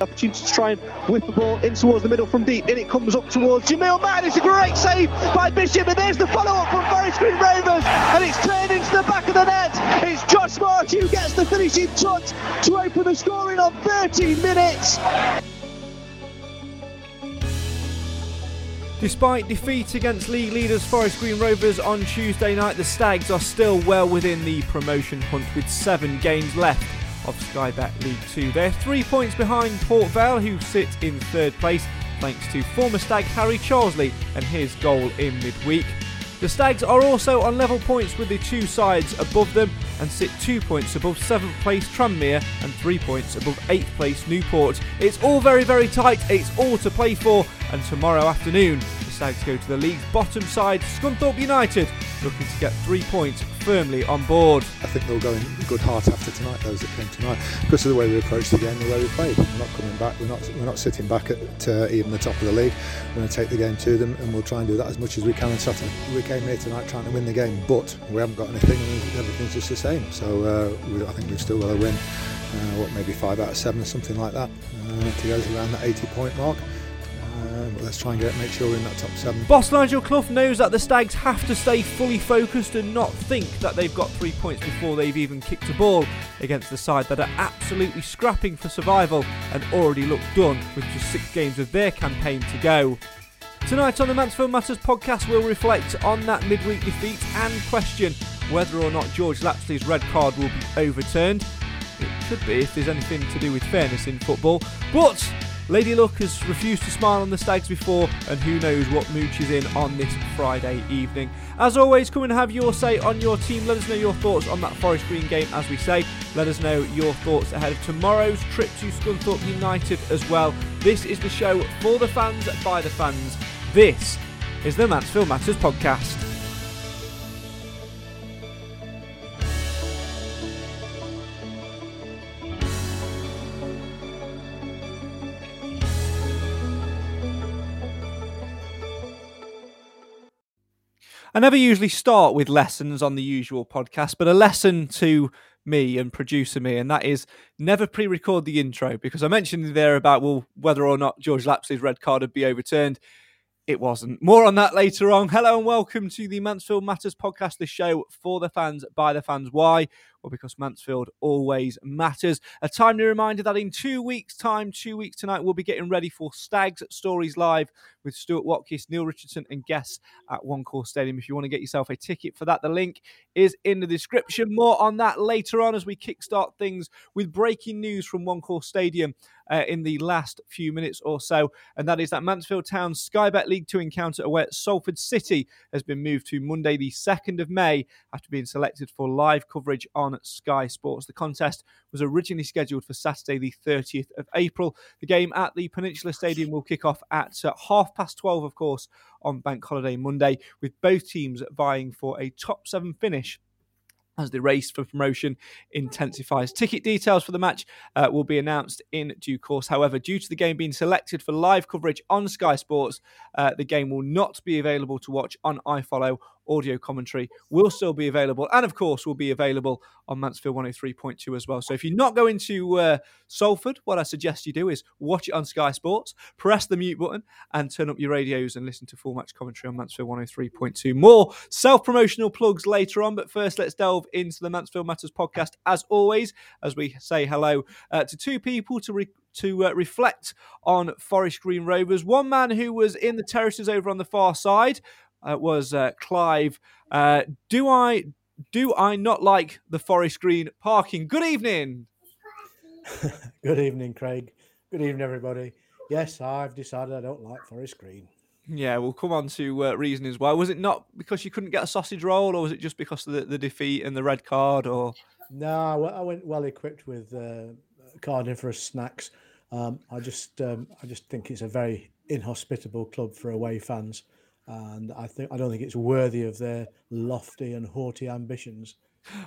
Opportunity to try and whip the ball in towards the middle from deep. In it comes up towards Jamille Matt. It's a great save by Bishop, and there's the follow up from Forest Green Rovers, and it's turned into the back of the net. It's Josh March who gets the finishing touch to open the scoring on 13 minutes. Despite defeat against league leaders Forest Green Rovers on Tuesday night, the Stags are still well within the promotion hunt with seven games left of Sky Bet League 2. They're three points behind Port Vale, who sit in third place thanks to former Stag Harry Charsley and his goal in midweek. The Stags are also on level points with the two sides above them and sit two points above 7th place Tranmere and three points above 8th place Newport. It's all very, very tight, it's all to play for, and tomorrow afternoon Stags go to the league's bottom side, Scunthorpe United, looking to get three points firmly on board. I think they'll go in good heart after tonight. Those that came tonight, because of the way we approached the game, the way we played. We're not coming back. We're not. We're not sitting back at uh, even the top of the league. We're going to take the game to them, and we'll try and do that as much as we can on Saturday. We came here tonight trying to win the game, but we haven't got anything, and everything's just the same. So uh, we, I think we've still got to win. Uh, what maybe five out of seven or something like that uh, to go around that 80 point mark. Uh, but let's try and get make sure we're in that top seven. Boss Nigel Clough knows that the Stags have to stay fully focused and not think that they've got three points before they've even kicked a ball against the side that are absolutely scrapping for survival and already look done with just six games of their campaign to go. Tonight on the Mansfield Matters podcast, we'll reflect on that midweek defeat and question whether or not George Lapslie's red card will be overturned. It should be if there's anything to do with fairness in football. But Lady Luck has refused to smile on the Stags before, and who knows what mood she's in on this Friday evening. As always, come and have your say on your team. Let us know your thoughts on that Forest Green game, as we say. Let us know your thoughts ahead of tomorrow's trip to Scunthorpe United as well. This is the show for the fans, by the fans. This is the Mansfield Matters podcast. I never usually start with lessons on the usual podcast, but a lesson to me and producer me, and that is never pre-record the intro because I mentioned there about well whether or not George Lapslie's red card would be overturned. It wasn't. More on that later on. Hello and welcome to the Mansfield Matters podcast, the show for the fans, by the fans. Why? Well, because Mansfield always matters. A timely reminder that in two weeks' time, two weeks tonight, we'll be getting ready for Stags Stories Live with Stuart Watkiss, Neil Richardson, and guests at One Call Stadium. If you want to get yourself a ticket for that, the link is in the description. More on that later on as we kickstart things with breaking news from One Call Stadium. Uh, in the last few minutes or so, and that is that Mansfield Town Sky Bet League 2 encounter away at Salford City has been moved to Monday, the 2nd of May, after being selected for live coverage on Sky Sports. The contest was originally scheduled for Saturday, the 30th of April. The game at the Peninsula Stadium will kick off at uh, half past 12, of course, on Bank Holiday Monday, with both teams vying for a top seven finish as the race for promotion intensifies. Ticket details for the match uh, will be announced in due course. However, due to the game being selected for live coverage on Sky Sports, uh, the game will not be available to watch on iFollow audio commentary will still be available. And of course, will be available on Mansfield 103.2 as well. So if you're not going to uh, Salford, what I suggest you do is watch it on Sky Sports, press the mute button, and turn up your radios and listen to full match commentary on Mansfield 103.2. More self promotional plugs later on, but first, let's delve into the Mansfield Matters podcast as always, as we say hello uh, to two people to re- to uh, reflect on Forest Green Rovers. One man who was in the terraces over on the far side uh, was uh, Clive. Uh, do I do I not like the Forest Green parking? Good evening. Good evening, Craig. Good evening, everybody. Yes, I've decided I don't like Forest Green. Yeah, we'll come on to uh, reasons why. Was it not because you couldn't get a sausage roll, or was it just because of the, the defeat and the red card? Or no, I went well equipped with uh, carnivorous snacks. Um, I just, um, I just think it's a very inhospitable club for away fans, and I think I don't think it's worthy of their lofty and haughty ambitions.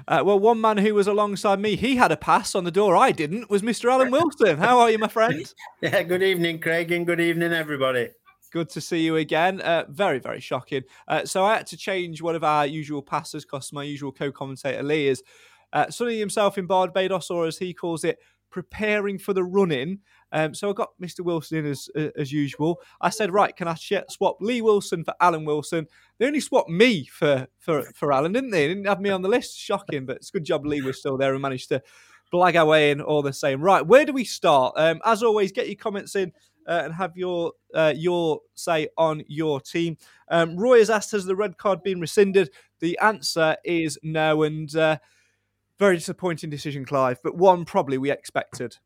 Uh, well, one man who was alongside me, he had a pass on the door. I didn't. Was Mr. Alan Wilson? How are you, my friend? yeah. Good evening, Craig, and good evening, everybody. Good to see you again. Uh, very, very shocking. Uh, so I had to change one of our usual passes because my usual co-commentator Lee is uh, sunning himself in Barbados, or as he calls it, preparing for the run-in. Um, so I got Mr. Wilson in as as usual. I said, right, can I swap Lee Wilson for Alan Wilson? They only swapped me for for for Alan, didn't they? they didn't have me on the list. Shocking, but it's a good job Lee was still there and managed to blag our way in all the same. Right, where do we start? Um, as always, get your comments in uh, and have your uh, your say on your team. Um, Roy has asked, has the red card been rescinded? The answer is no, and uh, very disappointing decision, Clive, but one probably we expected.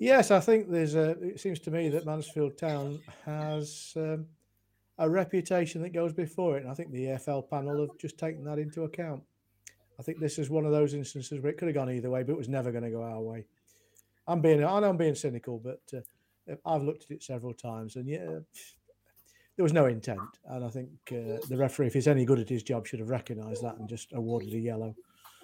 Yes, I think there's a. It seems to me that Mansfield Town has um, a reputation that goes before it, and I think the EFL panel have just taken that into account. I think this is one of those instances where it could have gone either way, but it was never going to go our way. I'm being, I know I'm being cynical, but uh, I've looked at it several times, and yeah, there was no intent. And I think uh, the referee, if he's any good at his job, should have recognised that and just awarded a yellow.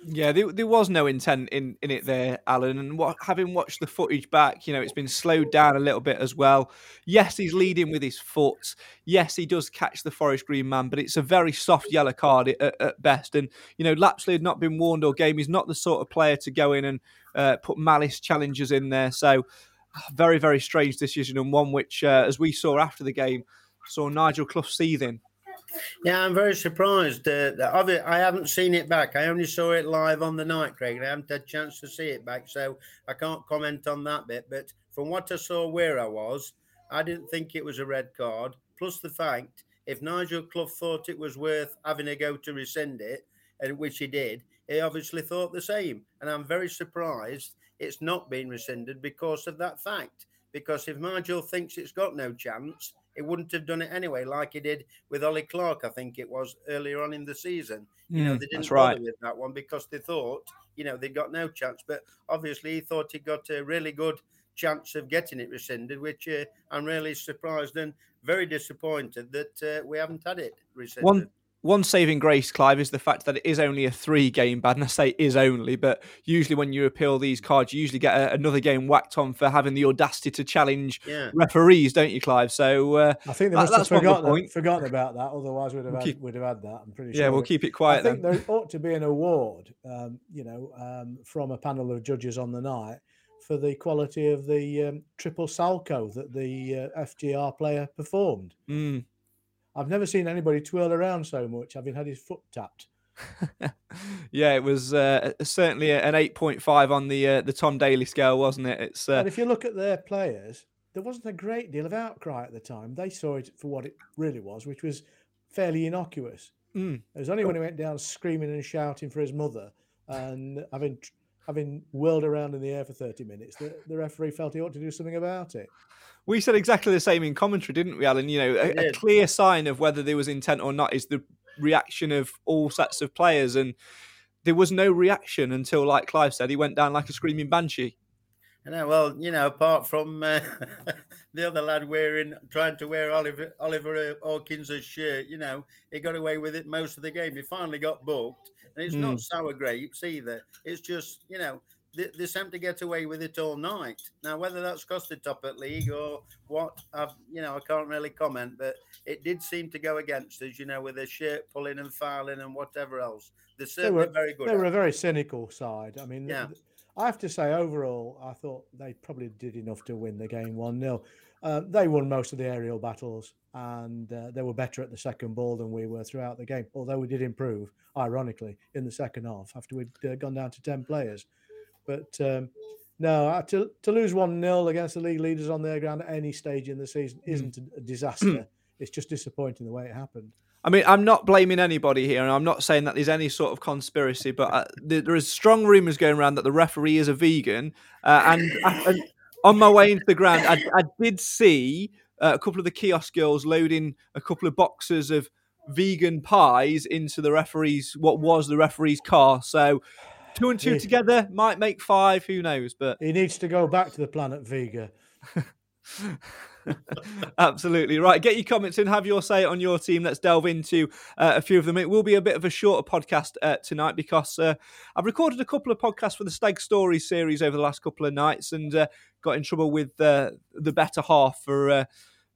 Yeah, there, there was no intent in, in it there, Alan. And what, having watched the footage back, you know, it's been slowed down a little bit as well. Yes, he's leading with his foot. Yes, he does catch the Forest Green man, but it's a very soft yellow card at, at best. And, you know, Lapslie had not been warned or game. He's not the sort of player to go in and uh, put malice challenges in there. So, very, very strange decision, and one which, uh, as we saw after the game, saw Nigel Clough seething. Yeah, I'm very surprised. Uh, that I haven't seen it back. I only saw it live on the night, Craig. I haven't had a chance to see it back, so I can't comment on that bit. But from what I saw where I was, I didn't think it was a red card. Plus the fact, if Nigel Clough thought it was worth having a go to rescind it, and which he did, he obviously thought the same. And I'm very surprised it's not been rescinded because of that fact. Because if Nigel thinks it's got no chance, it wouldn't have done it anyway, like he did with Ollie Clarke, I think it was earlier on in the season. You know, hmm, they didn't bother right. with that one because they thought, you know, they got no chance. But obviously, he thought he got a really good chance of getting it rescinded, which uh, I'm really surprised and very disappointed that uh, we haven't had it rescinded. One one saving grace, Clive, is the fact that it is only a three game ban. I say is only, but usually when you appeal these cards, you usually get a, another game whacked on for having the audacity to challenge yeah. referees, don't you, Clive? So uh, I think they must that, have forgotten, forgotten about that. Otherwise, we'd have, we'll had, keep, we'd have had that. I'm pretty sure. Yeah, we'll keep it quiet. I think then. there ought to be an award, um, you know, um, from a panel of judges on the night for the quality of the um, triple salchow that the uh, FGR player performed. Mm. I've never seen anybody twirl around so much having had his foot tapped. yeah, it was uh, certainly an 8.5 on the uh, the Tom Daley scale, wasn't it? It's uh... and if you look at their players, there wasn't a great deal of outcry at the time. They saw it for what it really was, which was fairly innocuous. Mm. It was only when he went down screaming and shouting for his mother and having having whirled around in the air for 30 minutes that the referee felt he ought to do something about it. We said exactly the same in commentary, didn't we, Alan? You know, a, a, clear sign of whether there was intent or not is the reaction of all sets of players. And there was no reaction until, like Clive said, he went down like a screaming banshee. I know. Well, you know, apart from uh, the other lad wearing, trying to wear Oliver Oliver Hawkins' shirt, you know, he got away with it most of the game. He finally got booked, and it's mm. not sour grapes either. It's just, you know, they, they seem to get away with it all night. Now, whether that's cost the top at league or what, I've you know I can't really comment, but it did seem to go against us. You know, with the shirt pulling and fouling and whatever else. They're certainly they were, very good. They were a very cynical side. I mean, Yeah. I have to say, overall, I thought they probably did enough to win the game 1 0. Uh, they won most of the aerial battles and uh, they were better at the second ball than we were throughout the game. Although we did improve, ironically, in the second half after we'd uh, gone down to 10 players. But um, no, uh, to, to lose 1 0 against the league leaders on their ground at any stage in the season isn't a- a disaster. it's just disappointing the way it happened. I mean, I'm not blaming anybody here, and I'm not saying that there's any sort of conspiracy, but uh, there, there is strong rumours going around that the referee is a vegan. Uh, and, and on my way into the ground, I, I did see uh, a couple of the kiosk girls loading a couple of boxes of vegan pies into the referee's what was the referee's car. So two and two Yeah. together might make five. Who knows? But He needs to go back to the planet Vega. Absolutely right. Get your comments in. Have your say on your team. Let's delve into uh, a few of them. It will be a bit of a shorter podcast uh, tonight because uh, I've recorded a couple of podcasts for the Stag Stories series over the last couple of nights and uh, got in trouble with uh, the better half for.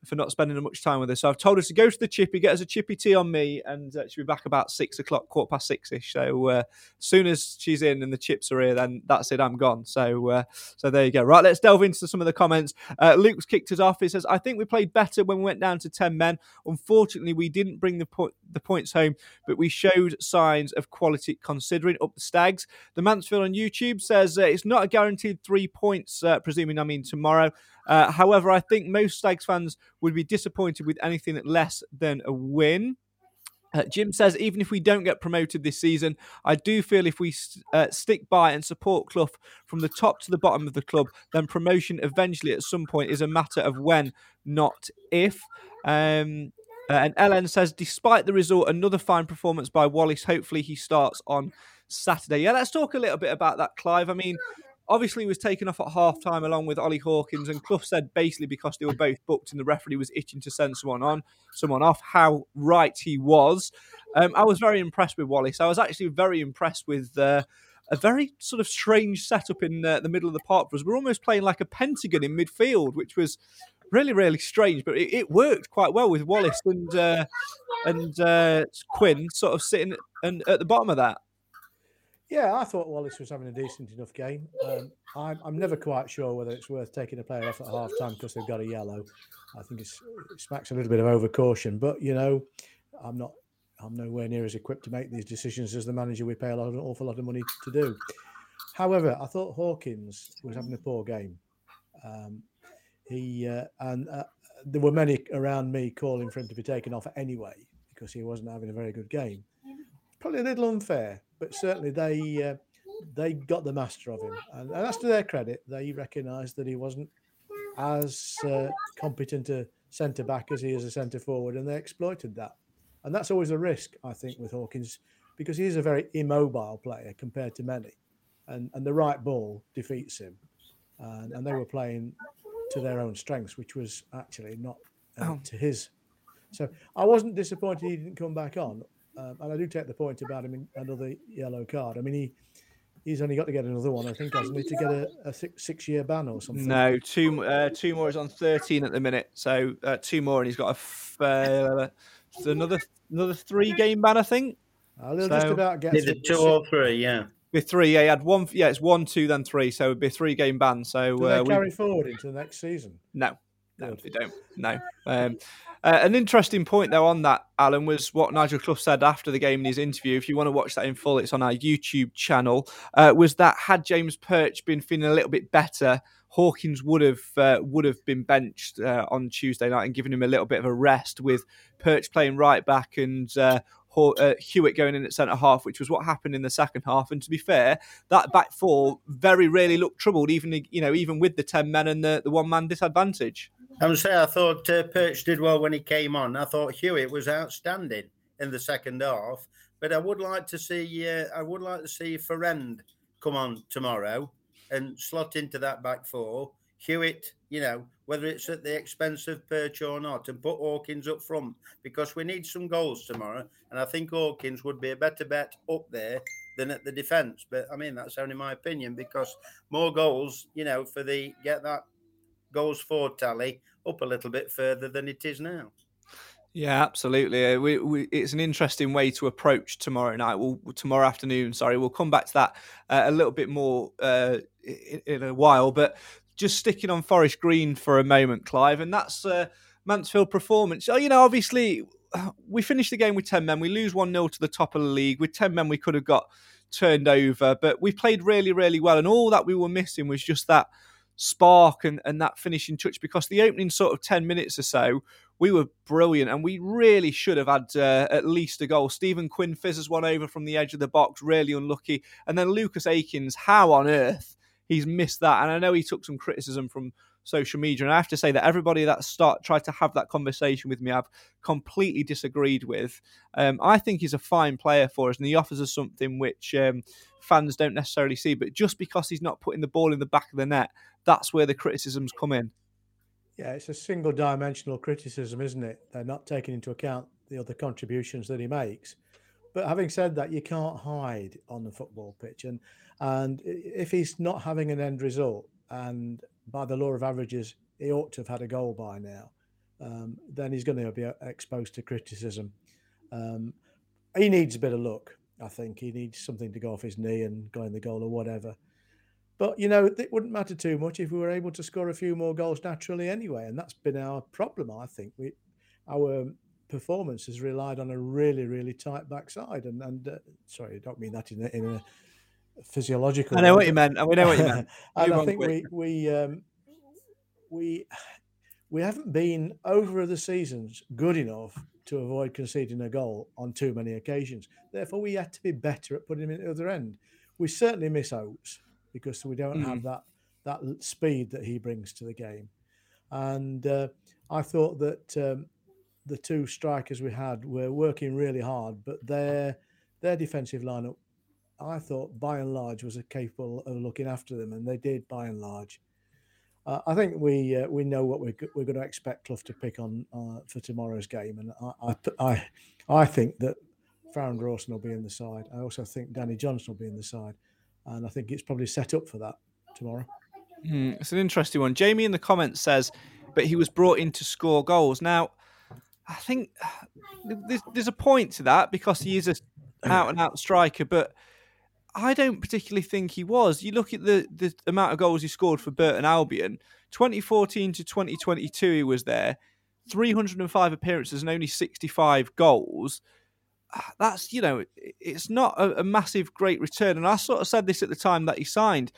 For not spending much time with us. So I've told her to go to the chippy, get us a chippy tea on me, and uh, she'll be back about six o'clock, quarter past six ish. So uh, as soon as she's in and the chips are here, then that's it. I'm gone. So uh, so there you go. Right, let's delve into some of the comments. Uh, Luke's kicked us off. He says, "I think we played better when we went down to ten men. Unfortunately, we didn't bring the po- the points home, but we showed signs of quality considering up the Stags." The Mansfield on YouTube says uh, it's not a guaranteed three points, uh, presuming I mean tomorrow. Uh, however, I think most Stags fans would be disappointed with anything less than a win. Uh, Jim says, even if we don't get promoted this season, I do feel if we uh, stick by and support Clough from the top to the bottom of the club, then promotion eventually at some point is a matter of when, not if. Um, uh, and Ellen says, despite the result, another fine performance by Wallace. Hopefully, he starts on Saturday. Yeah, let's talk a little bit about that, Clive. I mean, obviously, was taken off at half time along with Ollie Hawkins, and Clough said basically because they were both booked and the referee was itching to send someone on, someone off, how right he was. Um, I was very impressed with Wallace. I was actually very impressed with. Uh, a very sort of strange setup in uh, the middle of the park for us. We're almost playing like a pentagon in midfield, which was really, really strange. But it, it worked quite well with Wallace and uh, and uh, Quinn sort of sitting and at the bottom of that. Yeah, I thought Wallace was having a decent enough game. Um, I'm, I'm never quite sure whether it's worth taking a player off at half time because they've got a yellow. I think it smacks a little bit of overcaution, but you know, I'm not. I'm nowhere near as equipped to make these decisions as the manager we pay a lot, an awful lot of money to do. However, I thought Hawkins was having a poor game. Um, he uh, and uh, there were many around me calling for him to be taken off anyway because he wasn't having a very good game. Probably a little unfair, but certainly they uh, they got the master of him, and, and that's to their credit. They recognised that he wasn't as uh, competent a centre back as he is a centre forward, and they exploited that. And that's always a risk, I think, with Hawkins because he is a very immobile player compared to many, and and the right ball defeats him, and, and they were playing to their own strengths, which was actually not uh, to his. So I wasn't disappointed he didn't come back on, um, and I do take the point about him in another yellow card. I mean he. He's only got to get another one, I think, hasn't he, to get a, a six, six-year ban or something? No, two uh, two more is on thirteen at the minute, so uh, two more, and he's got a f- uh, another another three game ban, I think. Uh, they'll just about get Either two or three, yeah. With three, yeah, he had one. Yeah, it's one, two, then three, so it'd be a three game ban. So Do uh, they we- carry forward into the next season? No, no, they don't. No. Um, uh, an interesting point, though, on that, Alan, was what Nigel Clough said after the game in his interview. If you want to watch that in full, it's on our YouTube channel. Uh, was that had James Perch been feeling a little bit better, Hawkins would have uh, would have been benched uh, on Tuesday night and given him a little bit of a rest with Perch playing right back and. Uh, uh, Hewitt going in at centre half, which was what happened in the second half. And to be fair, that back four very rarely looked troubled, even you know even with the ten men and the, the one man disadvantage. I would say I thought uh, Perch did well when he came on. I thought Hewitt was outstanding in the second half. But I would like to see uh, I would like to see Farrend come on tomorrow and slot into that back four. Hewitt, you know, whether it's at the expense of Perch or not, and put Hawkins up front because we need some goals tomorrow. And I think Hawkins would be a better bet up there than at the defence. But I mean, that's only my opinion because more goals, you know, for the get that goals for tally up a little bit further than it is now. Yeah, absolutely. Uh, we, we, it's an interesting way to approach tomorrow night. We'll tomorrow afternoon. Sorry, we'll come back to that uh, a little bit more uh, in, in, a while. But just sticking on Forest Green for a moment, Clive, and that's uh, Mansfield performance. Oh, you know, obviously we finished the game with ten men. We lose one 0 to the top of the league. With ten men, we could have got turned over, but we played really, really well. And all that we were missing was just that spark and, and that finishing touch because the opening sort of 10 minutes or so we were brilliant and we really should have had uh, at least a goal. Stephen Quinn fizzes one over from the edge of the box, really unlucky. And then Lucas Akins, how on earth he's missed that? And I know he took some criticism from social media, and I have to say that everybody that start tried to have that conversation with me, I've completely disagreed with. Um, I think he's a fine player for us, and he offers us something which um, fans don't necessarily see. But just because he's not putting the ball in the back of the net, that's where the criticisms come in. Yeah, it's a single dimensional criticism, isn't it? They're not taking into account the other contributions that he makes. But having said that, you can't hide on the football pitch. And and if he's not having an end result, and by the law of averages, he ought to have had a goal by now, um, then he's going to be exposed to criticism. Um, he needs a bit of luck, I think. He needs something to go off his knee and go in the goal or whatever. But you know, it wouldn't matter too much if we were able to score a few more goals naturally anyway, and that's been our problem. I think we, our performance has relied on a really, really tight backside. And and uh, sorry, I don't mean that in a, in a physiological. I know what you meant. We know what you meant. and I think we we um, we we haven't been over the seasons good enough to avoid conceding a goal on too many occasions. Therefore, we had to be better at putting him in the other end. We certainly miss Oates because we don't mm. have that that speed that he brings to the game. And uh, I thought that um, the two strikers we had were working really hard, but their their defensive lineup, I thought by and large was capable of looking after them, and they did by and large. Uh, I think we uh, we know what we're we're going to expect Clough to pick on uh, for tomorrow's game, and I I I, I think that Farrend Rawson will be in the side. I also think Danny Johnson will be in the side and I think it's probably set up for that tomorrow. Mm, it's an interesting one. Jamie in the comments says, but he was brought in to score goals. Now, I think there's, there's a point to that because he is a out and out striker, but I don't particularly think he was. You look at the, the amount of goals he scored for Burton Albion, 2014 to 2022, he was there, 305 appearances and only 65 goals. Ah, that's you know it's not a, a, massive great return. And i sort of said this at the time that he signed.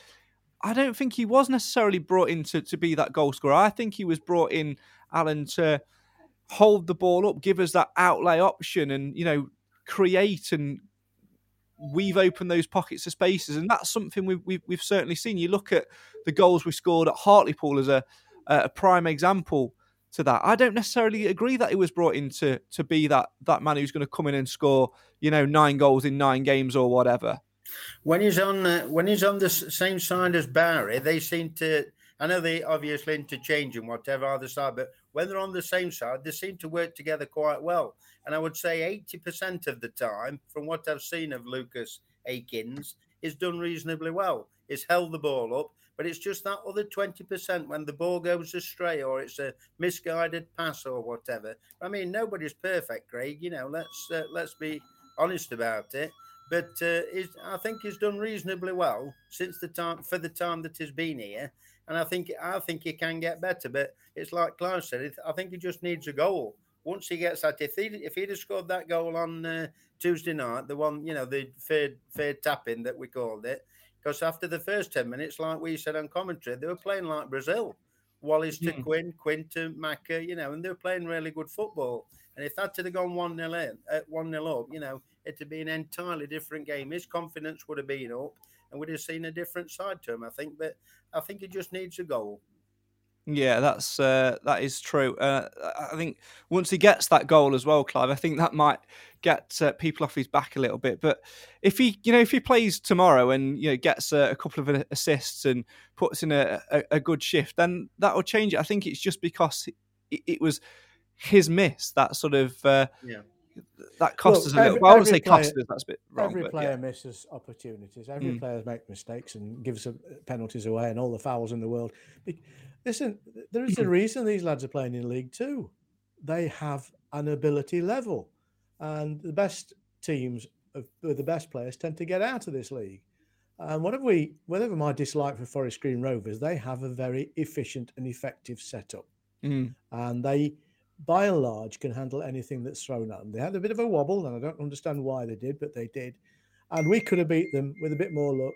I don't think he was necessarily brought in to, to be that goal scorer. I think he was brought in alan to hold the ball up give us that outlay option and you know create and weave opened those pockets of spaces and that's something we've, we've, we've certainly seen you look at the goals we scored at hartlepool as a, a prime example to that. I don't necessarily agree that he was brought in to, to be that that man who's going to come in and score, you know, nine goals in nine games or whatever. When he's on uh, when he's on the same side as Bowery, they seem to. I know they obviously interchange and whatever other side, but when they're on the same side, they seem to work together quite well. And I would say eighty percent of the time, from what I've seen of Lucas Akins, is done reasonably well. He's held the ball up but it's just that other 20% when the ball goes astray or it's a misguided pass or whatever. I mean, nobody's perfect, Craig. You know, let's uh, let's be honest about it. But uh, I think he's done reasonably well since the time for the time that he's been here, and I think I think he can get better. But it's like Clive said, I think he just needs a goal. Once he gets that, if he if he'd have scored that goal on uh, Tuesday night, the one you know the third third tapping that we called it, because after the first 10 minutes, like we said on commentary, they were playing like Brazil. Wallace to mm. Quinn, Quinn to Maka, you know, and they were playing really good football. And if that had gone 1 0 in, at 1 0 up, you know, it'd have been an entirely different game. His confidence would have been up and we'd have seen a different side to him, I think. But I think he just needs a goal. Yeah, that's uh, that is true. Uh, I think once he gets that goal as well, Clive, I think that might get uh, people off his back a little bit. But if he, you know, if he plays tomorrow and you know gets a, a couple of assists and puts in a, a, a, good shift, then that will change it. I think it's just because it, it was his miss that sort of uh, yeah. That cost us a little. every- well, I wouldn't every say cost us. That's a bit wrong. Every player yeah. misses opportunities. Every Mm. player makes mistakes and gives penalties away and all the fouls in the world. Listen, there is a reason these lads are playing in League Two. They have an ability level, and the best teams with the best players tend to get out of this league. And whatever we, whatever my dislike for Forest Green Rovers, they have a very efficient and effective setup Mm. and they, by and large, can handle anything that's thrown at them. They had a bit of a wobble, and I don't understand why they did, but they did. And we could have beat them with a bit more luck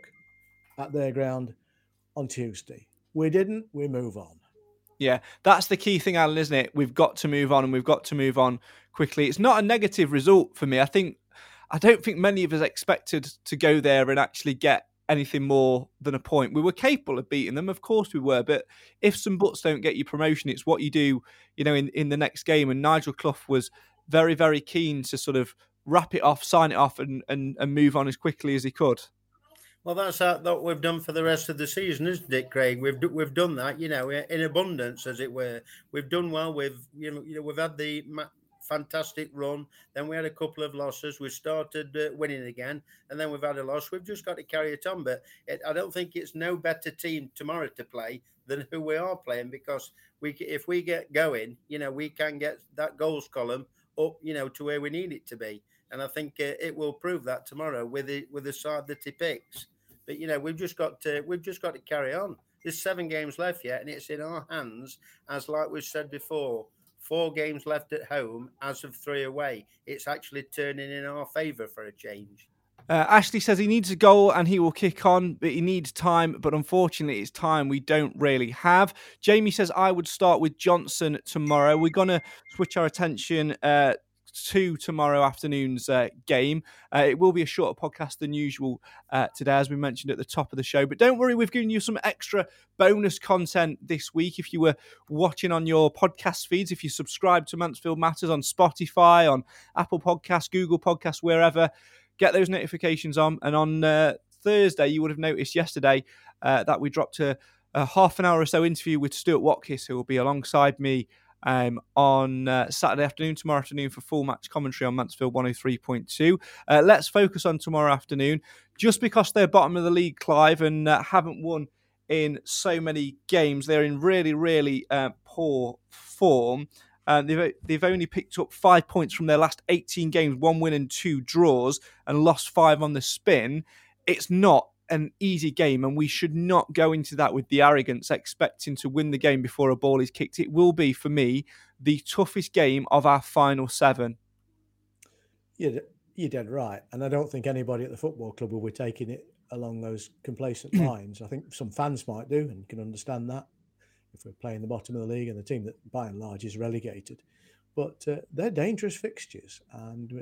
at their ground on Tuesday. We didn't. We move on. Yeah, that's the key thing, Alan, isn't it? We've got to move on and we've got to move on quickly. It's not a negative result for me. I think I don't think many of us expected to go there and actually get anything more than a point. We were capable of beating them, of course we were, but if some butts don't get you promotion, it's what you do, you know, in, in the next game. And Nigel Clough was very, very keen to sort of wrap it off, sign it off, and and, and move on as quickly as he could. Well, that's how, that we've done for the rest of the season, isn't it, Craig? We've we've done that, you know, in abundance, as it were. We've done well. We've you know, you know we've had the fantastic run. Then we had a couple of losses. We started uh, winning again, and then we've had a loss. We've just got to carry it on. But it, I don't think it's no better team tomorrow to play than who we are playing because we if we get going, you know, we can get that goals column up, you know, to where we need it to be. And I think uh, it will prove that tomorrow with the with the side that he picks. But you know, we've just got to we've just got to carry on. There's seven games left yet, and it's in our hands. As like we said before, four games left at home as of three away. It's actually turning in our favour for a change. Uh, Ashley says he needs a goal and he will kick on, but he needs time. But unfortunately, it's time we don't really have. Jamie says I would start with Johnson tomorrow. We're going to switch our attention uh, to tomorrow afternoon's uh, game. Uh, it will be a shorter podcast than usual uh, today, as we mentioned at the top of the show. But don't worry, we've given you some extra bonus content this week. If you were watching on your podcast feeds, if you subscribe to Mansfield Matters on Spotify, on Apple Podcasts, Google Podcasts, wherever, get those notifications on. And on uh, Thursday, you would have noticed yesterday uh, that we dropped a, a half an hour or so interview with Stuart Watkiss, who will be alongside me um, on uh, Saturday afternoon, tomorrow afternoon for full match commentary on Mansfield 103.2. Uh, let's focus on tomorrow afternoon. Just because they're bottom of the league, Clive, and uh, haven't won in so many games, they're in really, really uh, poor form. Uh, they've, they've only picked up five points from their last 18 games, one win and two draws, and lost five on the spin. It's not an easy game, and we should not go into that with the arrogance, expecting to win the game before a ball is kicked. It will be, for me, the toughest game of our final seven. You're, you're dead right. And I don't think anybody at the football club will be taking it along those complacent lines. I think some fans might do and can understand that if we're playing the bottom of the league and the team that by and large is relegated. But uh, they're dangerous fixtures. And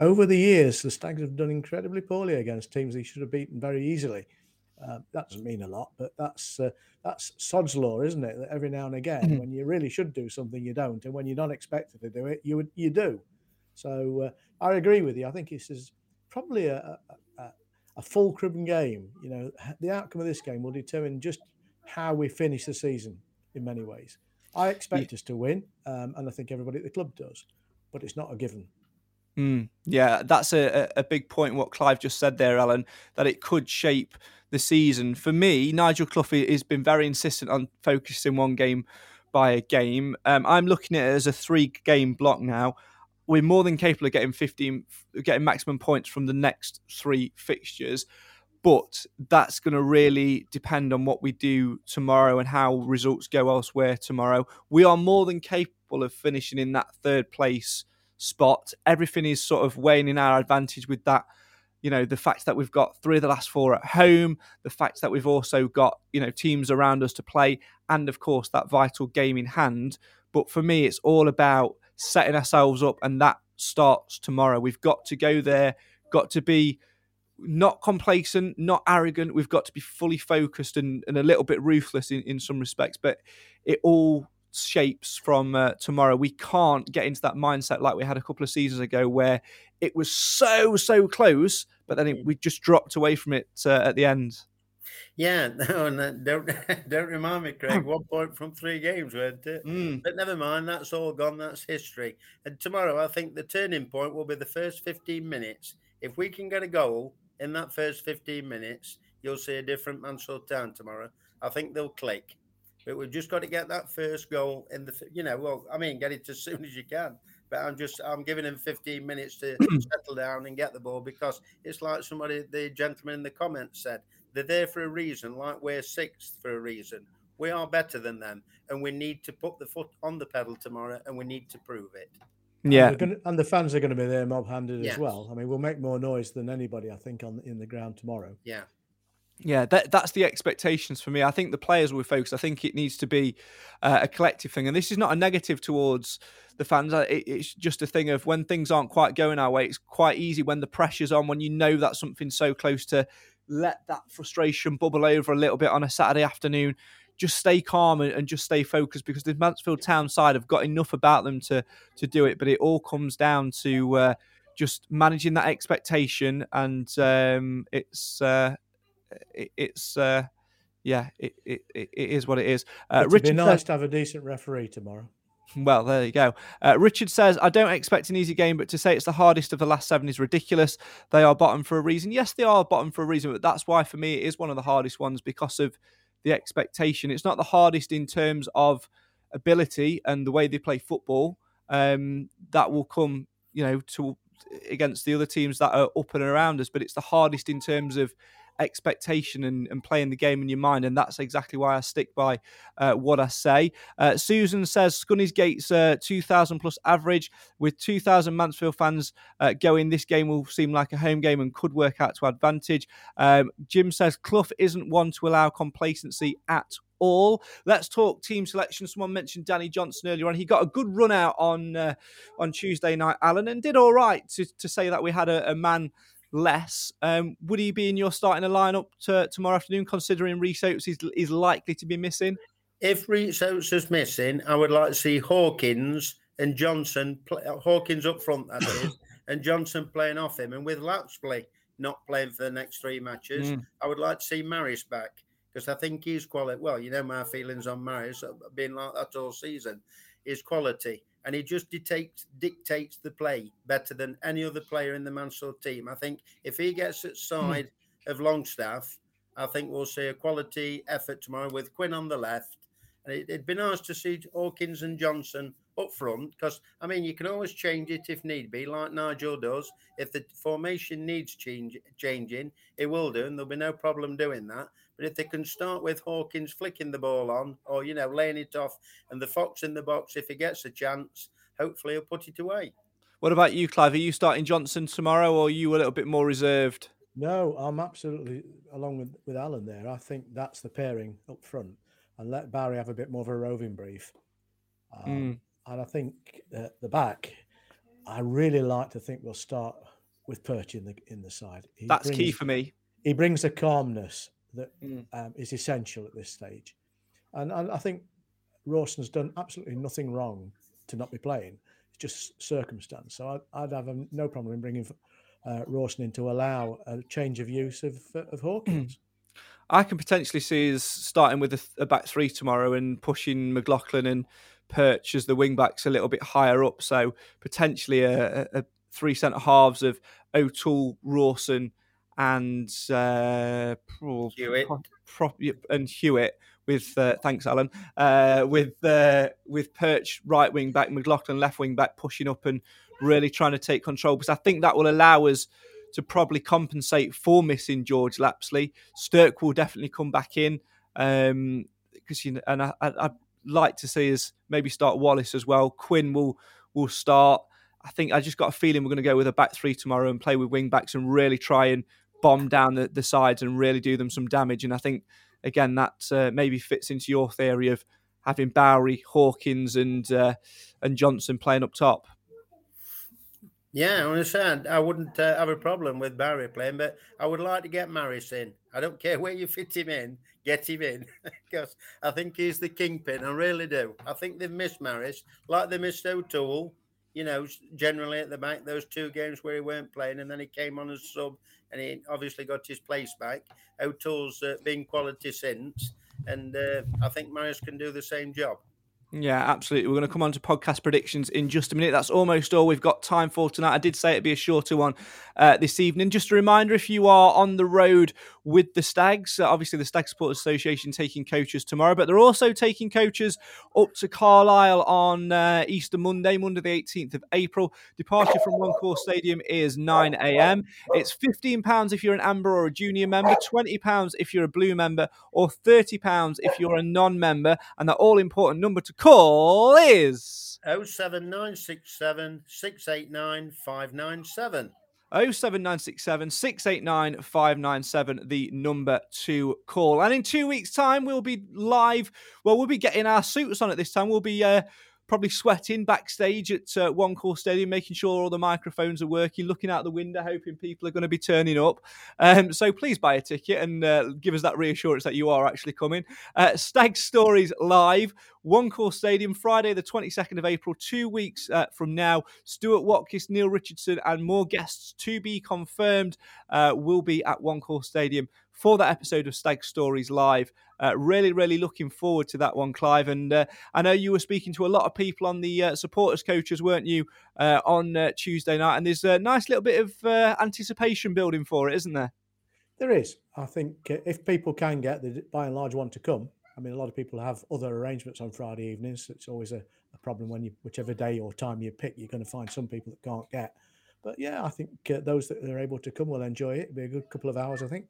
uh, over the years, the Stags have done incredibly poorly against teams they should have beaten very easily. Uh, that doesn't mean a lot, but that's uh, that's sod's law, isn't it? That every now and again, Mhm. when you really should do something, you don't, and when you're not expected to do it, you you do. So uh, I agree with you. I think this is probably a, a, a- a fulcrum game. You know, the outcome of this game will determine just how we finish the season in many ways. I expect us to win, um, and I think everybody at the club does, but it's not a given. Mm, yeah, that's a, a a big point. What Clive just said there, Alan, that it could shape the season. For me, Nigel Clough has been very insistent on focusing one game by a game. Um, I'm looking at it as a three-game block now. We're more than capable of getting 15, getting maximum points from the next three fixtures, but that's going to really depend on what we do tomorrow and how results go elsewhere tomorrow. We are more than capable of finishing in that third place spot. Everything is sort of weighing in our advantage with that. You know, the fact that we've got three of the last four at home, the fact that we've also got, you know, teams around us to play, and of course that vital game in hand. But for me, it's all about setting ourselves up, and that starts tomorrow. We've got to go there, got to be not complacent, not arrogant. We've got to be fully focused and, and a little bit ruthless in, in some respects. But it all shapes from uh, tomorrow. We can't get into that mindset like we had a couple of seasons ago where it was so, so close, but then it, we just dropped away from it uh, at the end. Yeah, no, no, don't don't remind me, Craig. One point from three games, weren't it? Mm. But never mind, that's all gone. That's history. And tomorrow, I think the turning point will be the first fifteen minutes. If we can get a goal in that first fifteen minutes, you'll see a different Mansfield Town tomorrow. I think they'll click. But we've just got to get that first goal in the, you know, well, I mean, get it as soon as you can. But I'm just, I'm giving him 15 minutes to settle down and get the ball because it's like somebody, the gentleman in the comments said, they're there for a reason, like we're sixth for a reason. We are better than them, and we need to put the foot on the pedal tomorrow, and we need to prove it. Yeah, and, gonna, and the fans are going to be there mob-handed Yes. as well. I mean, we'll make more noise than anybody, I think, on in the ground tomorrow. Yeah. Yeah, that, that's the expectations for me. I think the players will be focused. I think it needs to be uh, a collective thing. And this is not a negative towards the fans. It, it's just a thing of when things aren't quite going our way, it's quite easy when the pressure's on, when you know that something's so close to let that frustration bubble over a little bit on a Saturday afternoon. Just stay calm and, and just stay focused because the Mansfield Town side have got enough about them to to do it. But it all comes down to uh, just managing that expectation, and um, it's uh, it, it's uh, yeah, it, it, it is what it is. Uh, It'd be Richard nice says- to have a decent referee tomorrow. well, there you go. Uh, Richard says, I don't expect an easy game, but to say it's the hardest of the last seven is ridiculous. They are bottom for a reason. Yes, they are bottom for a reason, but that's why for me it is one of the hardest ones because of the expectation. It's not the hardest in terms of ability and the way they play football. Um, that will come, you know, to against the other teams that are up and around us, but it's the hardest in terms of expectation and, and playing the game in your mind. And that's exactly why I stick by uh, what I say. Uh, Susan says Scunny's Gates uh, 2,000 plus average with 2,000 Mansfield fans uh, going. This game will seem like a home game and could work out to advantage. Um, Jim says Clough isn't one to allow complacency at all. Let's talk team selection. Someone mentioned Danny Johnson earlier on. He got a good run out on uh, on Tuesday night, Alan, and did all right to, to say that we had a, a man less. Um, would he be in your starting a lineup to, tomorrow afternoon, considering Rhys Oates is, is likely to be missing? If Rhys Oates is missing, I would like to see Hawkins and Johnson, play, Hawkins up front, that is, and Johnson playing off him. And with Lapslie not playing for the next three matches, Mm. I would like to see Maris back because I think he's quality. Well, you know my feelings on Maris, I've like that all season. His quality, and he just dictates dictates the play better than any other player in the Mansfield team. I think if he gets at hmm. side of Longstaff, I think we'll see a quality effort tomorrow with Quinn on the left. And it, it'd be nice to see Hawkins and Johnson up front because I mean you can always change it if need be, like Nigel does. If the formation needs change changing, it will do, and there'll be no problem doing that. But if they can start with Hawkins flicking the ball on, or you know laying it off, and the fox in the box, if he gets a chance, hopefully he'll put it away. What about you, Clive? Are you starting Johnson tomorrow, or are you a little bit more reserved? No, I'm absolutely along with, with Alan there. I think that's the pairing up front and let Bowery have a bit more of a roving brief. Um, Mm. And I think at the back, I really like to think we'll start with Perch in the in the side. He That's key for me. He brings a calmness that Mm. um, is essential at this stage, and, and I think Rawson's done absolutely nothing wrong to not be playing. It's just circumstance. So I'd, I'd have um, no problem in bringing uh, Rawson in to allow a change of use of uh, of Hawkins. I can potentially see us starting with a, a back three tomorrow and pushing McLaughlin and Perch as the wing backs a little bit higher up. So potentially a, a, a three centre halves of O'Toole, Rawson, and uh, Hewitt. pro- and Hewitt. With uh, thanks, Alan. Uh, with uh, with Perch right wing back, McLaughlin left wing back, pushing up and really trying to take control. Because I think that will allow us to probably compensate for missing George Lapslie. Stirk will definitely come back in um, because you know, and I, I'd like to see us maybe start Wallace as well. Quinn will will start. I think I just got a feeling we're going to go with a back three tomorrow and play with wing backs and really try and bomb down the, the sides and really do them some damage. And I think again that uh, maybe fits into your theory of having Bowery, Hawkins, and uh, and Johnson playing up top. Yeah, I understand. I wouldn't uh, have a problem with Bowery playing, but I would like to get Maris in. I don't care where you fit him in, get him in, because I think he's the kingpin. I really do. I think they've missed Maris, like they missed O'Toole. You know, generally at the back, those two games where he weren't playing, and then he came on as sub, and he obviously got his place back. O'Toole's uh, been quality since, and uh, I think Maris can do the same job. Yeah, absolutely. We're going to come on to podcast predictions in just a minute. That's almost all we've got time for tonight. I did say it'd be a shorter one uh, this evening. Just a reminder if you are on the road with the Stags, uh, obviously the Stag Support Association taking coaches tomorrow, but they're also taking coaches up to Carlisle on uh, Easter Monday, Monday the 18th of April. Departure from One Call Stadium is 9 a.m. It's £15 if you're an Amber or a Junior member, £20 if you're a Blue member, or £30 if you're a non member. And that all important number to call is 07967 689 597. 07967 689 597, the number to call. And in two weeks' time, we'll be live. Well, we'll be getting our suits on at this time. We'll be uh, probably sweating backstage at uh, One Call Stadium, making sure all the microphones are working, looking out the window, hoping people are going to be turning up. Um, so please buy a ticket and uh, give us that reassurance that you are actually coming. Uh, Stag Stories live, One Call Stadium, Friday, the 22nd of April, two weeks uh, from now. Stuart Watkiss, Neil Richardson, and more guests to be confirmed uh, will be at One Call Stadium for that episode of Stag Stories Live. Uh, really, really looking forward to that one, Clive. And uh, I know you were speaking to a lot of people on the uh, supporters coaches, weren't you, uh, on uh, Tuesday night? And there's a nice little bit of uh, anticipation building for it, isn't there? There is. I think if people can get, they by and large want to come. I mean, a lot of people have other arrangements on Friday evenings. It's always a, a problem when you, whichever day or time you pick, you're going to find some people that can't get. But yeah, I think those that are able to come will enjoy it. It'll be a good couple of hours, I think.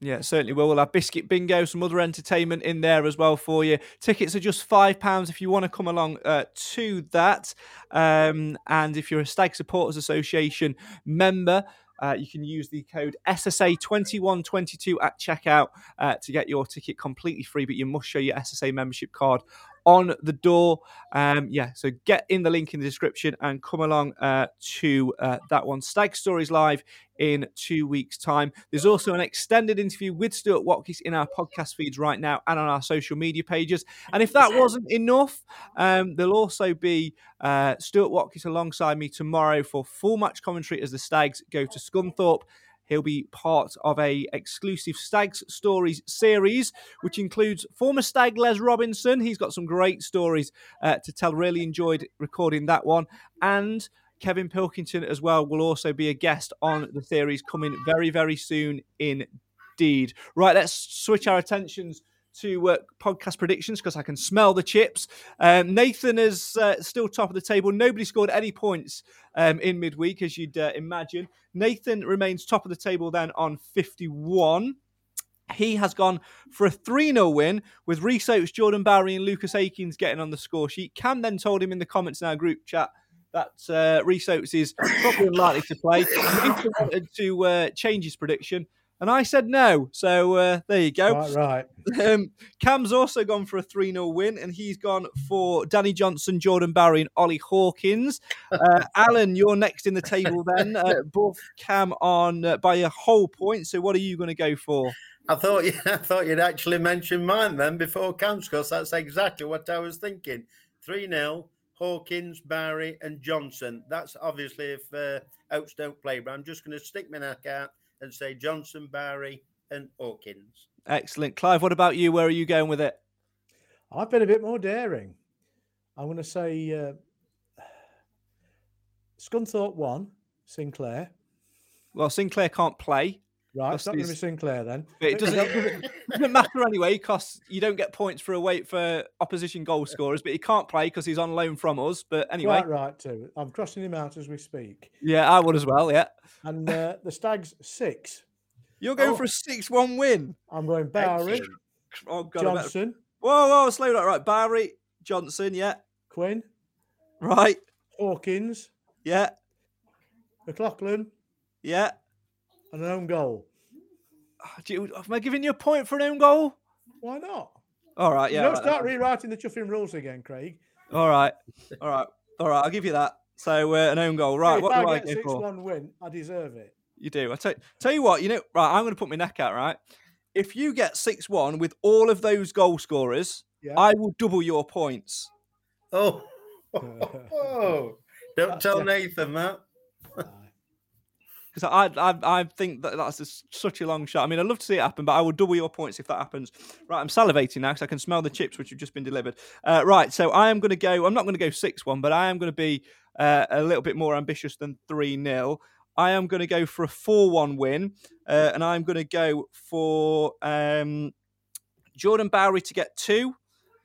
Yeah, certainly will. We'll have biscuit bingo, some other entertainment in there as well for you. Tickets are just five pounds if you want to come along uh, to that. Um, and if you're a Stag Supporters Association member, uh, you can use the code SSA2122 at checkout uh, to get your ticket completely free, but you must show your SSA membership card on the door. Um, yeah, so get in the link in the description and come along uh, to uh, that one. Stag Stories Live in two weeks' time. There's also an extended interview with Stuart Watkiss in our podcast feeds right now and on our social media pages. And if that wasn't enough, um, there'll also be uh, Stuart Watkiss alongside me tomorrow for full match commentary as the Stags go to Scunthorpe. He'll be part of a exclusive Stags Stories series, which includes former Stag Les Robinson. He's got some great stories uh, to tell. Really enjoyed recording that one. And Kevin Pilkington as well will also be a guest on the series coming very, very soon indeed. Right, let's switch our attentions to uh, podcast predictions because I can smell the chips. Um, Nathan is uh, still top of the table. Nobody scored any points um, in midweek, as you'd uh, imagine. Nathan remains top of the table then on 51. He has gone for a 3 0 win with Rhys Oates, Jordan Bowery, and Lucas Akins getting on the score sheet. Cam then told him in the comments in our group chat that uh, Rhys Oates is probably unlikely to play. Wanted to uh, change his prediction and I said no. So uh, there you go. Right, right. Um, Cam's also gone for a 3 0 win, and he's gone for Danny Johnson, Jordan Bowery, and Ollie Hawkins. Uh, Alan, you're next in the table then. Uh, both Cam on uh, by a whole point. So what are you going to go for? I thought you, I thought you'd actually mentioned mine then before Cam's, because that's exactly what I was thinking. 3 0. Hawkins, Bowery, and Johnson. That's obviously if uh, Oates don't play, but I'm just going to stick my neck out and say Johnson, Bowery, and Hawkins. Excellent. Clive, what about you? Where are you going with it? I've been a bit more daring. I'm going to say uh, Scunthorpe 1, Sinclair. Well, Sinclair can't play. Right, it's not going to be Sinclair then. But it doesn't, it doesn't matter anyway because you don't get points for a wait for opposition goal scorers, but he can't play because he's on loan from us. But anyway, right, right too. I'm crossing him out as we speak. Yeah, I would as well. Yeah, and uh, the Stags six. You're going oh. for a six-one win. I'm going Bowery, oh, God, Johnson. Whoa, whoa, slow down. Right, Bowery, Johnson, yeah. Quinn, right. Hawkins, yeah. McLaughlin, yeah and an own goal. You, am I giving you a point for an own goal? Why not? All right, yeah. don't right, start rewriting the chuffing rules again, Craig. All right, all right, all right. I'll give you that. So uh, an own goal, right? Hey, what I do I get six for? one win? I deserve it. You do. I tell, tell you what. You know, right? I'm going to put my neck out. Right. If you get six one with all of those goal scorers, yeah. I will double your points. Oh. oh. Don't tell Nathan that. Because I, I, I think that that's a, such a long shot. I mean, I'd love to see it happen, but I will double your points if that happens. Right, I'm salivating now because I can smell the chips which have just been delivered. Uh, right, so I am going to go. I'm not going to go six one, but I am going to be uh, a little bit more ambitious than three 0 I am going to go for a four one win, uh, and I'm going to go for um, Jordan Bowery to get two.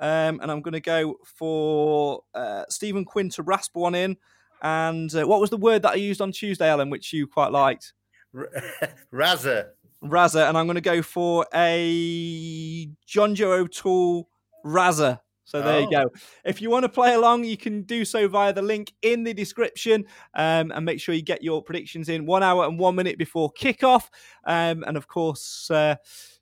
Um, and I'm going to go for uh, Stephen Quinn to rasp one in. And uh, what was the word that I used on Tuesday, Alan, which you quite liked? Razza. Razza. And I'm going to go for a John Joe O'Toole Razza. So there oh. you go. If you want to play along, you can do so via the link in the description um, and make sure you get your predictions in one hour and one minute before kickoff. Um, and of course, uh,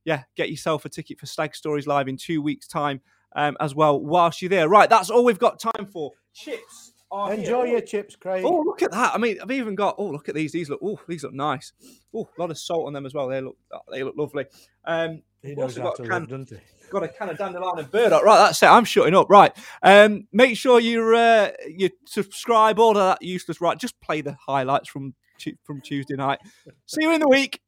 yeah, get yourself a ticket for Stag Stories Live in two weeks' time um, as well whilst you're there. Right, that's all we've got time for. Chips. Enjoy here. your chips, Craig. Oh, look at that! I mean, I've even got. Oh, look at these. These look. Oh, these look nice. Oh, a lot of salt on them as well. They look. They look lovely. Um, he knows how to can, live, doesn't he? Got a can of dandelion and burdock. Right, that's it. I'm shutting up. Right. Um, make sure you uh, you subscribe. All of that useless. Right, just play the highlights from from Tuesday night. See you in the week.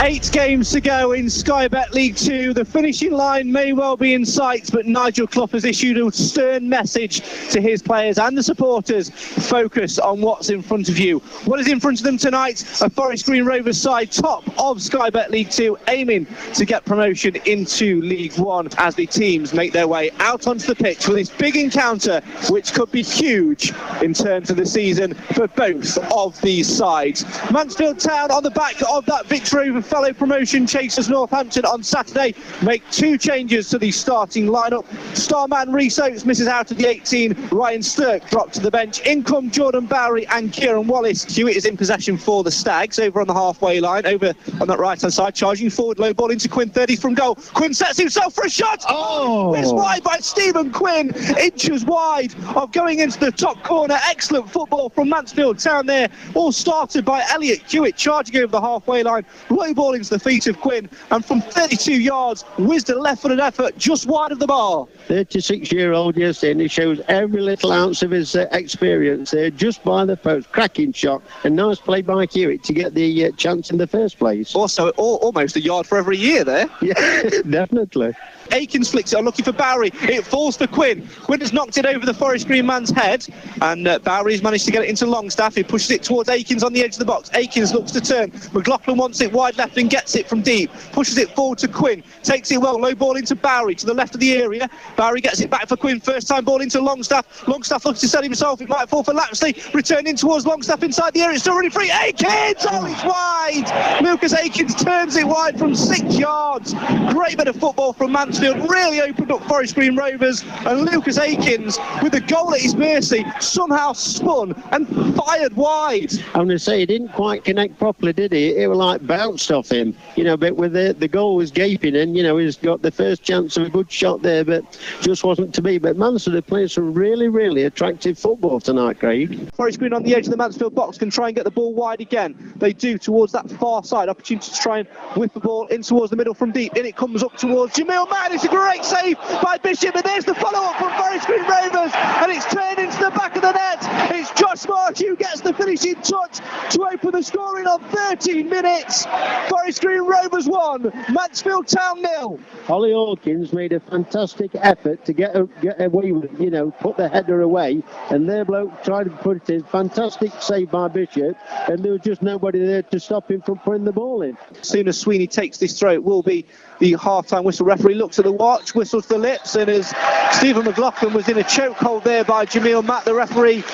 Eight games to go in Sky Bet League Two. The finishing line may well be in sight, but Nigel Clough has issued a stern message to his players and the supporters. Focus on what's in front of you. What is in front of them tonight? A Forest Green Rovers side top of Sky Bet League Two, aiming to get promotion into League One as the teams make their way out onto the pitch for this big encounter, which could be huge in terms of the season for both of these sides. Mansfield Town on the back of that victory over fellow promotion chasers Northampton on Saturday make two changes to the starting lineup. Starman Rhys Oates misses out of the 18. Ryan Stirk dropped to the bench. In come Jordan Bowery and Kieran Wallace. Hewitt is in possession for the Stags over on the halfway line, over on that right hand side, charging forward, low ball into Quinn, 30 from goal. Quinn sets himself for a shot. Oh, it's wide by Stephen Quinn, inches wide of going into the top corner. Excellent football from Mansfield Town there. All started by Elliot Hewitt charging over the halfway line. Low ball into the feet of Quinn, and from 32 yards, whizzed a left-footed effort just wide of the bar. 36-year-old, yes, and he shows every little ounce of his uh, experience there, just by the post. Cracking shot, and nice play by Hewitt to get the uh, chance in the first place. Also, all, almost a yard for every year there. Yeah, definitely. Akins flicks it on, looking for Bowery. It falls for Quinn. Quinn has knocked it over the Forest Green man's head, and uh, Bowery's managed to get it into Longstaff. He pushes it towards Akins on the edge of the box. Akins looks to turn. McLaughlin wants it wide left and gets it from deep. Pushes it forward to Quinn. Takes it well. Low ball into Bowery to the left of the area. Bowery gets it back for Quinn. First time ball into Longstaff. Longstaff looks to set himself. It might fall for Lapslie. Returning towards Longstaff inside the area. It's still really free. Akins! Oh, it's wide. Lucas Akins turns it wide from six yards. Great bit of football from Mansfield. Really opened up Forest Green Rovers. And Lucas Akins, with the goal at his mercy, somehow spun and fired wide. I'm going to say he didn't quite connect properly, did he? It was like bounced off him, you know. But with the the goal was gaping, and you know he's got the first chance of a good shot there, but just wasn't to be. But Mansfield are playing some really, really attractive football tonight, Craig. Forest Green on the edge of the Mansfield box can try and get the ball wide again. They do towards that far side. Opportunity to try and whip the ball in towards the middle from deep. In it comes up towards Jamille Matt. It's a great save by Bishop, and there's the follow up from Forest Green Rovers, and it's turned into the back of the net. It's Josh Marsh who gets the finishing touch to open the scoring on 13 minutes. Forest Green Rovers 1, Mansfield Town nil. Ollie Hawkins made a fantastic effort to get get away with, you know, put the header away, and their bloke tried to put it in. Fantastic save by Bishop, and there was just nobody there to stop him from putting the ball in. As soon as Sweeney takes this throw, it will be the half-time whistle. Referee looks at the watch, whistles the lips, and as Stephen McLaughlin was in a chokehold there by Jamille Matt, the referee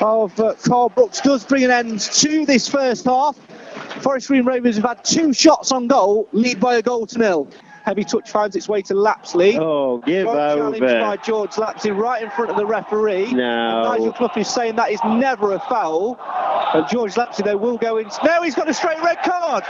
of uh, Carl Brooks, does bring an end to this first half. Forest Green Rovers have had two shots on goal, lead by a goal to nil. Heavy touch finds its way to Lapslie. Oh, give over. Challenged by George Lapslie right in front of the referee. No. And Nigel Clough is saying that is never a foul. And George Lapslie, though, will go in. Now he's got a straight red card.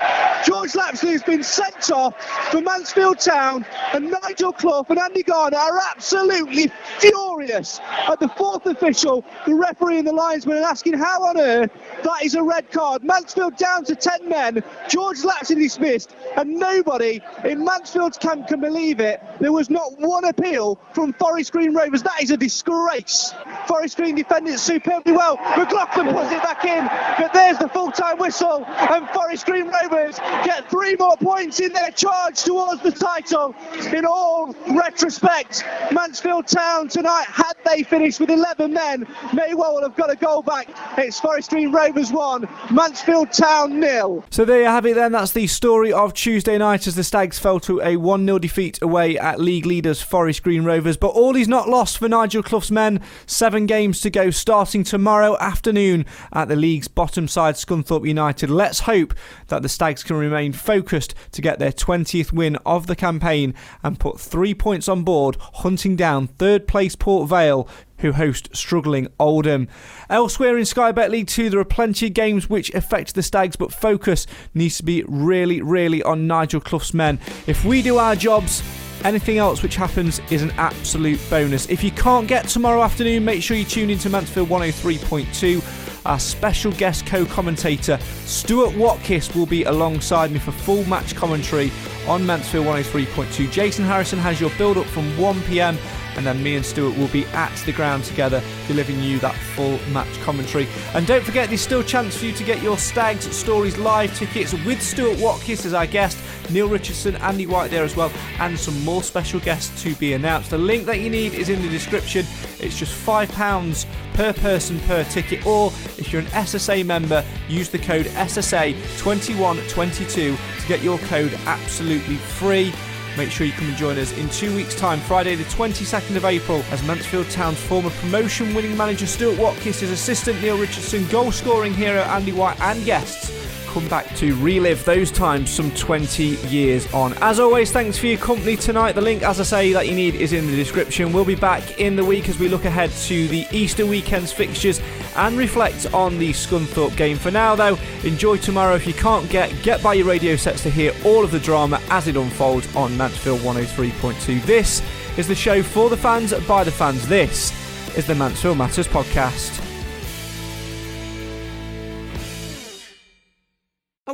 George Lapslie has been sent off for Mansfield Town, and Nigel Clough and Andy Garner are absolutely furious at the fourth official, the referee and the linesman, and asking how on earth that is a red card. Mansfield down to 10 men. George Lapslie dismissed, and nobody in Mansfield's camp can believe it. There was not one appeal from Forest Green Rovers. That is a disgrace. Forest Green defended superbly well. McLaughlin puts it back in, but there's the full time whistle, and Forest Green Rovers get three more points in their charge towards the title. In all retrospect, Mansfield Town tonight, had they finished with 11 men, may well have got a goal back. It's Forest Green Rovers 1, Mansfield Town nil. So there you have it then. That's the story of Tuesday night as the Stags fell to a 1 0 defeat away at league leaders Forest Green Rovers. But all is not lost for Nigel Clough's men. Seven games to go starting tomorrow afternoon at the league's bottom side, Scunthorpe United. Let's hope that the Stags can remain focused to get their 20th win of the campaign and put three points on board, hunting down third place Port Vale, who host struggling Oldham. Elsewhere in Sky Bet League 2, there are plenty of games which affect the Stags, but focus needs to be really, really on Nigel Clough's men. If we do our jobs, Anything else which happens is an absolute bonus. If you can't get tomorrow afternoon, make sure you tune into Mansfield 103.2. Our special guest co commentator, Stuart Watkiss, will be alongside me for full match commentary on Mansfield 103.2. Jason Harrison has your build up from 1 pm and then me and Stuart will be at the ground together, delivering you that full match commentary. And don't forget, there's still chance for you to get your Stags Stories live tickets with Stuart Watkiss as our guest, Neil Richardson, Andy White there as well, and some more special guests to be announced. The link that you need is in the description. It's just £5 per person per ticket, or if you're an SSA member, use the code SSA2122 to get your code absolutely free. Make sure you come and join us in two weeks' time, Friday, the 22nd of April, as Mansfield Town's former promotion winning manager Stuart Watkiss, his assistant Neil Richardson, goal scoring hero Andy White, and guests come back to relive those times some 20 years on. As always, thanks for your company tonight. The link, as I say, that you need is in the description. We'll be back in the week as we look ahead to the Easter weekend's fixtures and reflect on the Scunthorpe game. For now, though, enjoy tomorrow. If you can't get, get by your radio sets to hear all of the drama as it unfolds on Mansfield 103.2. This is the show for the fans, by the fans. This is the Mansfield Matters podcast.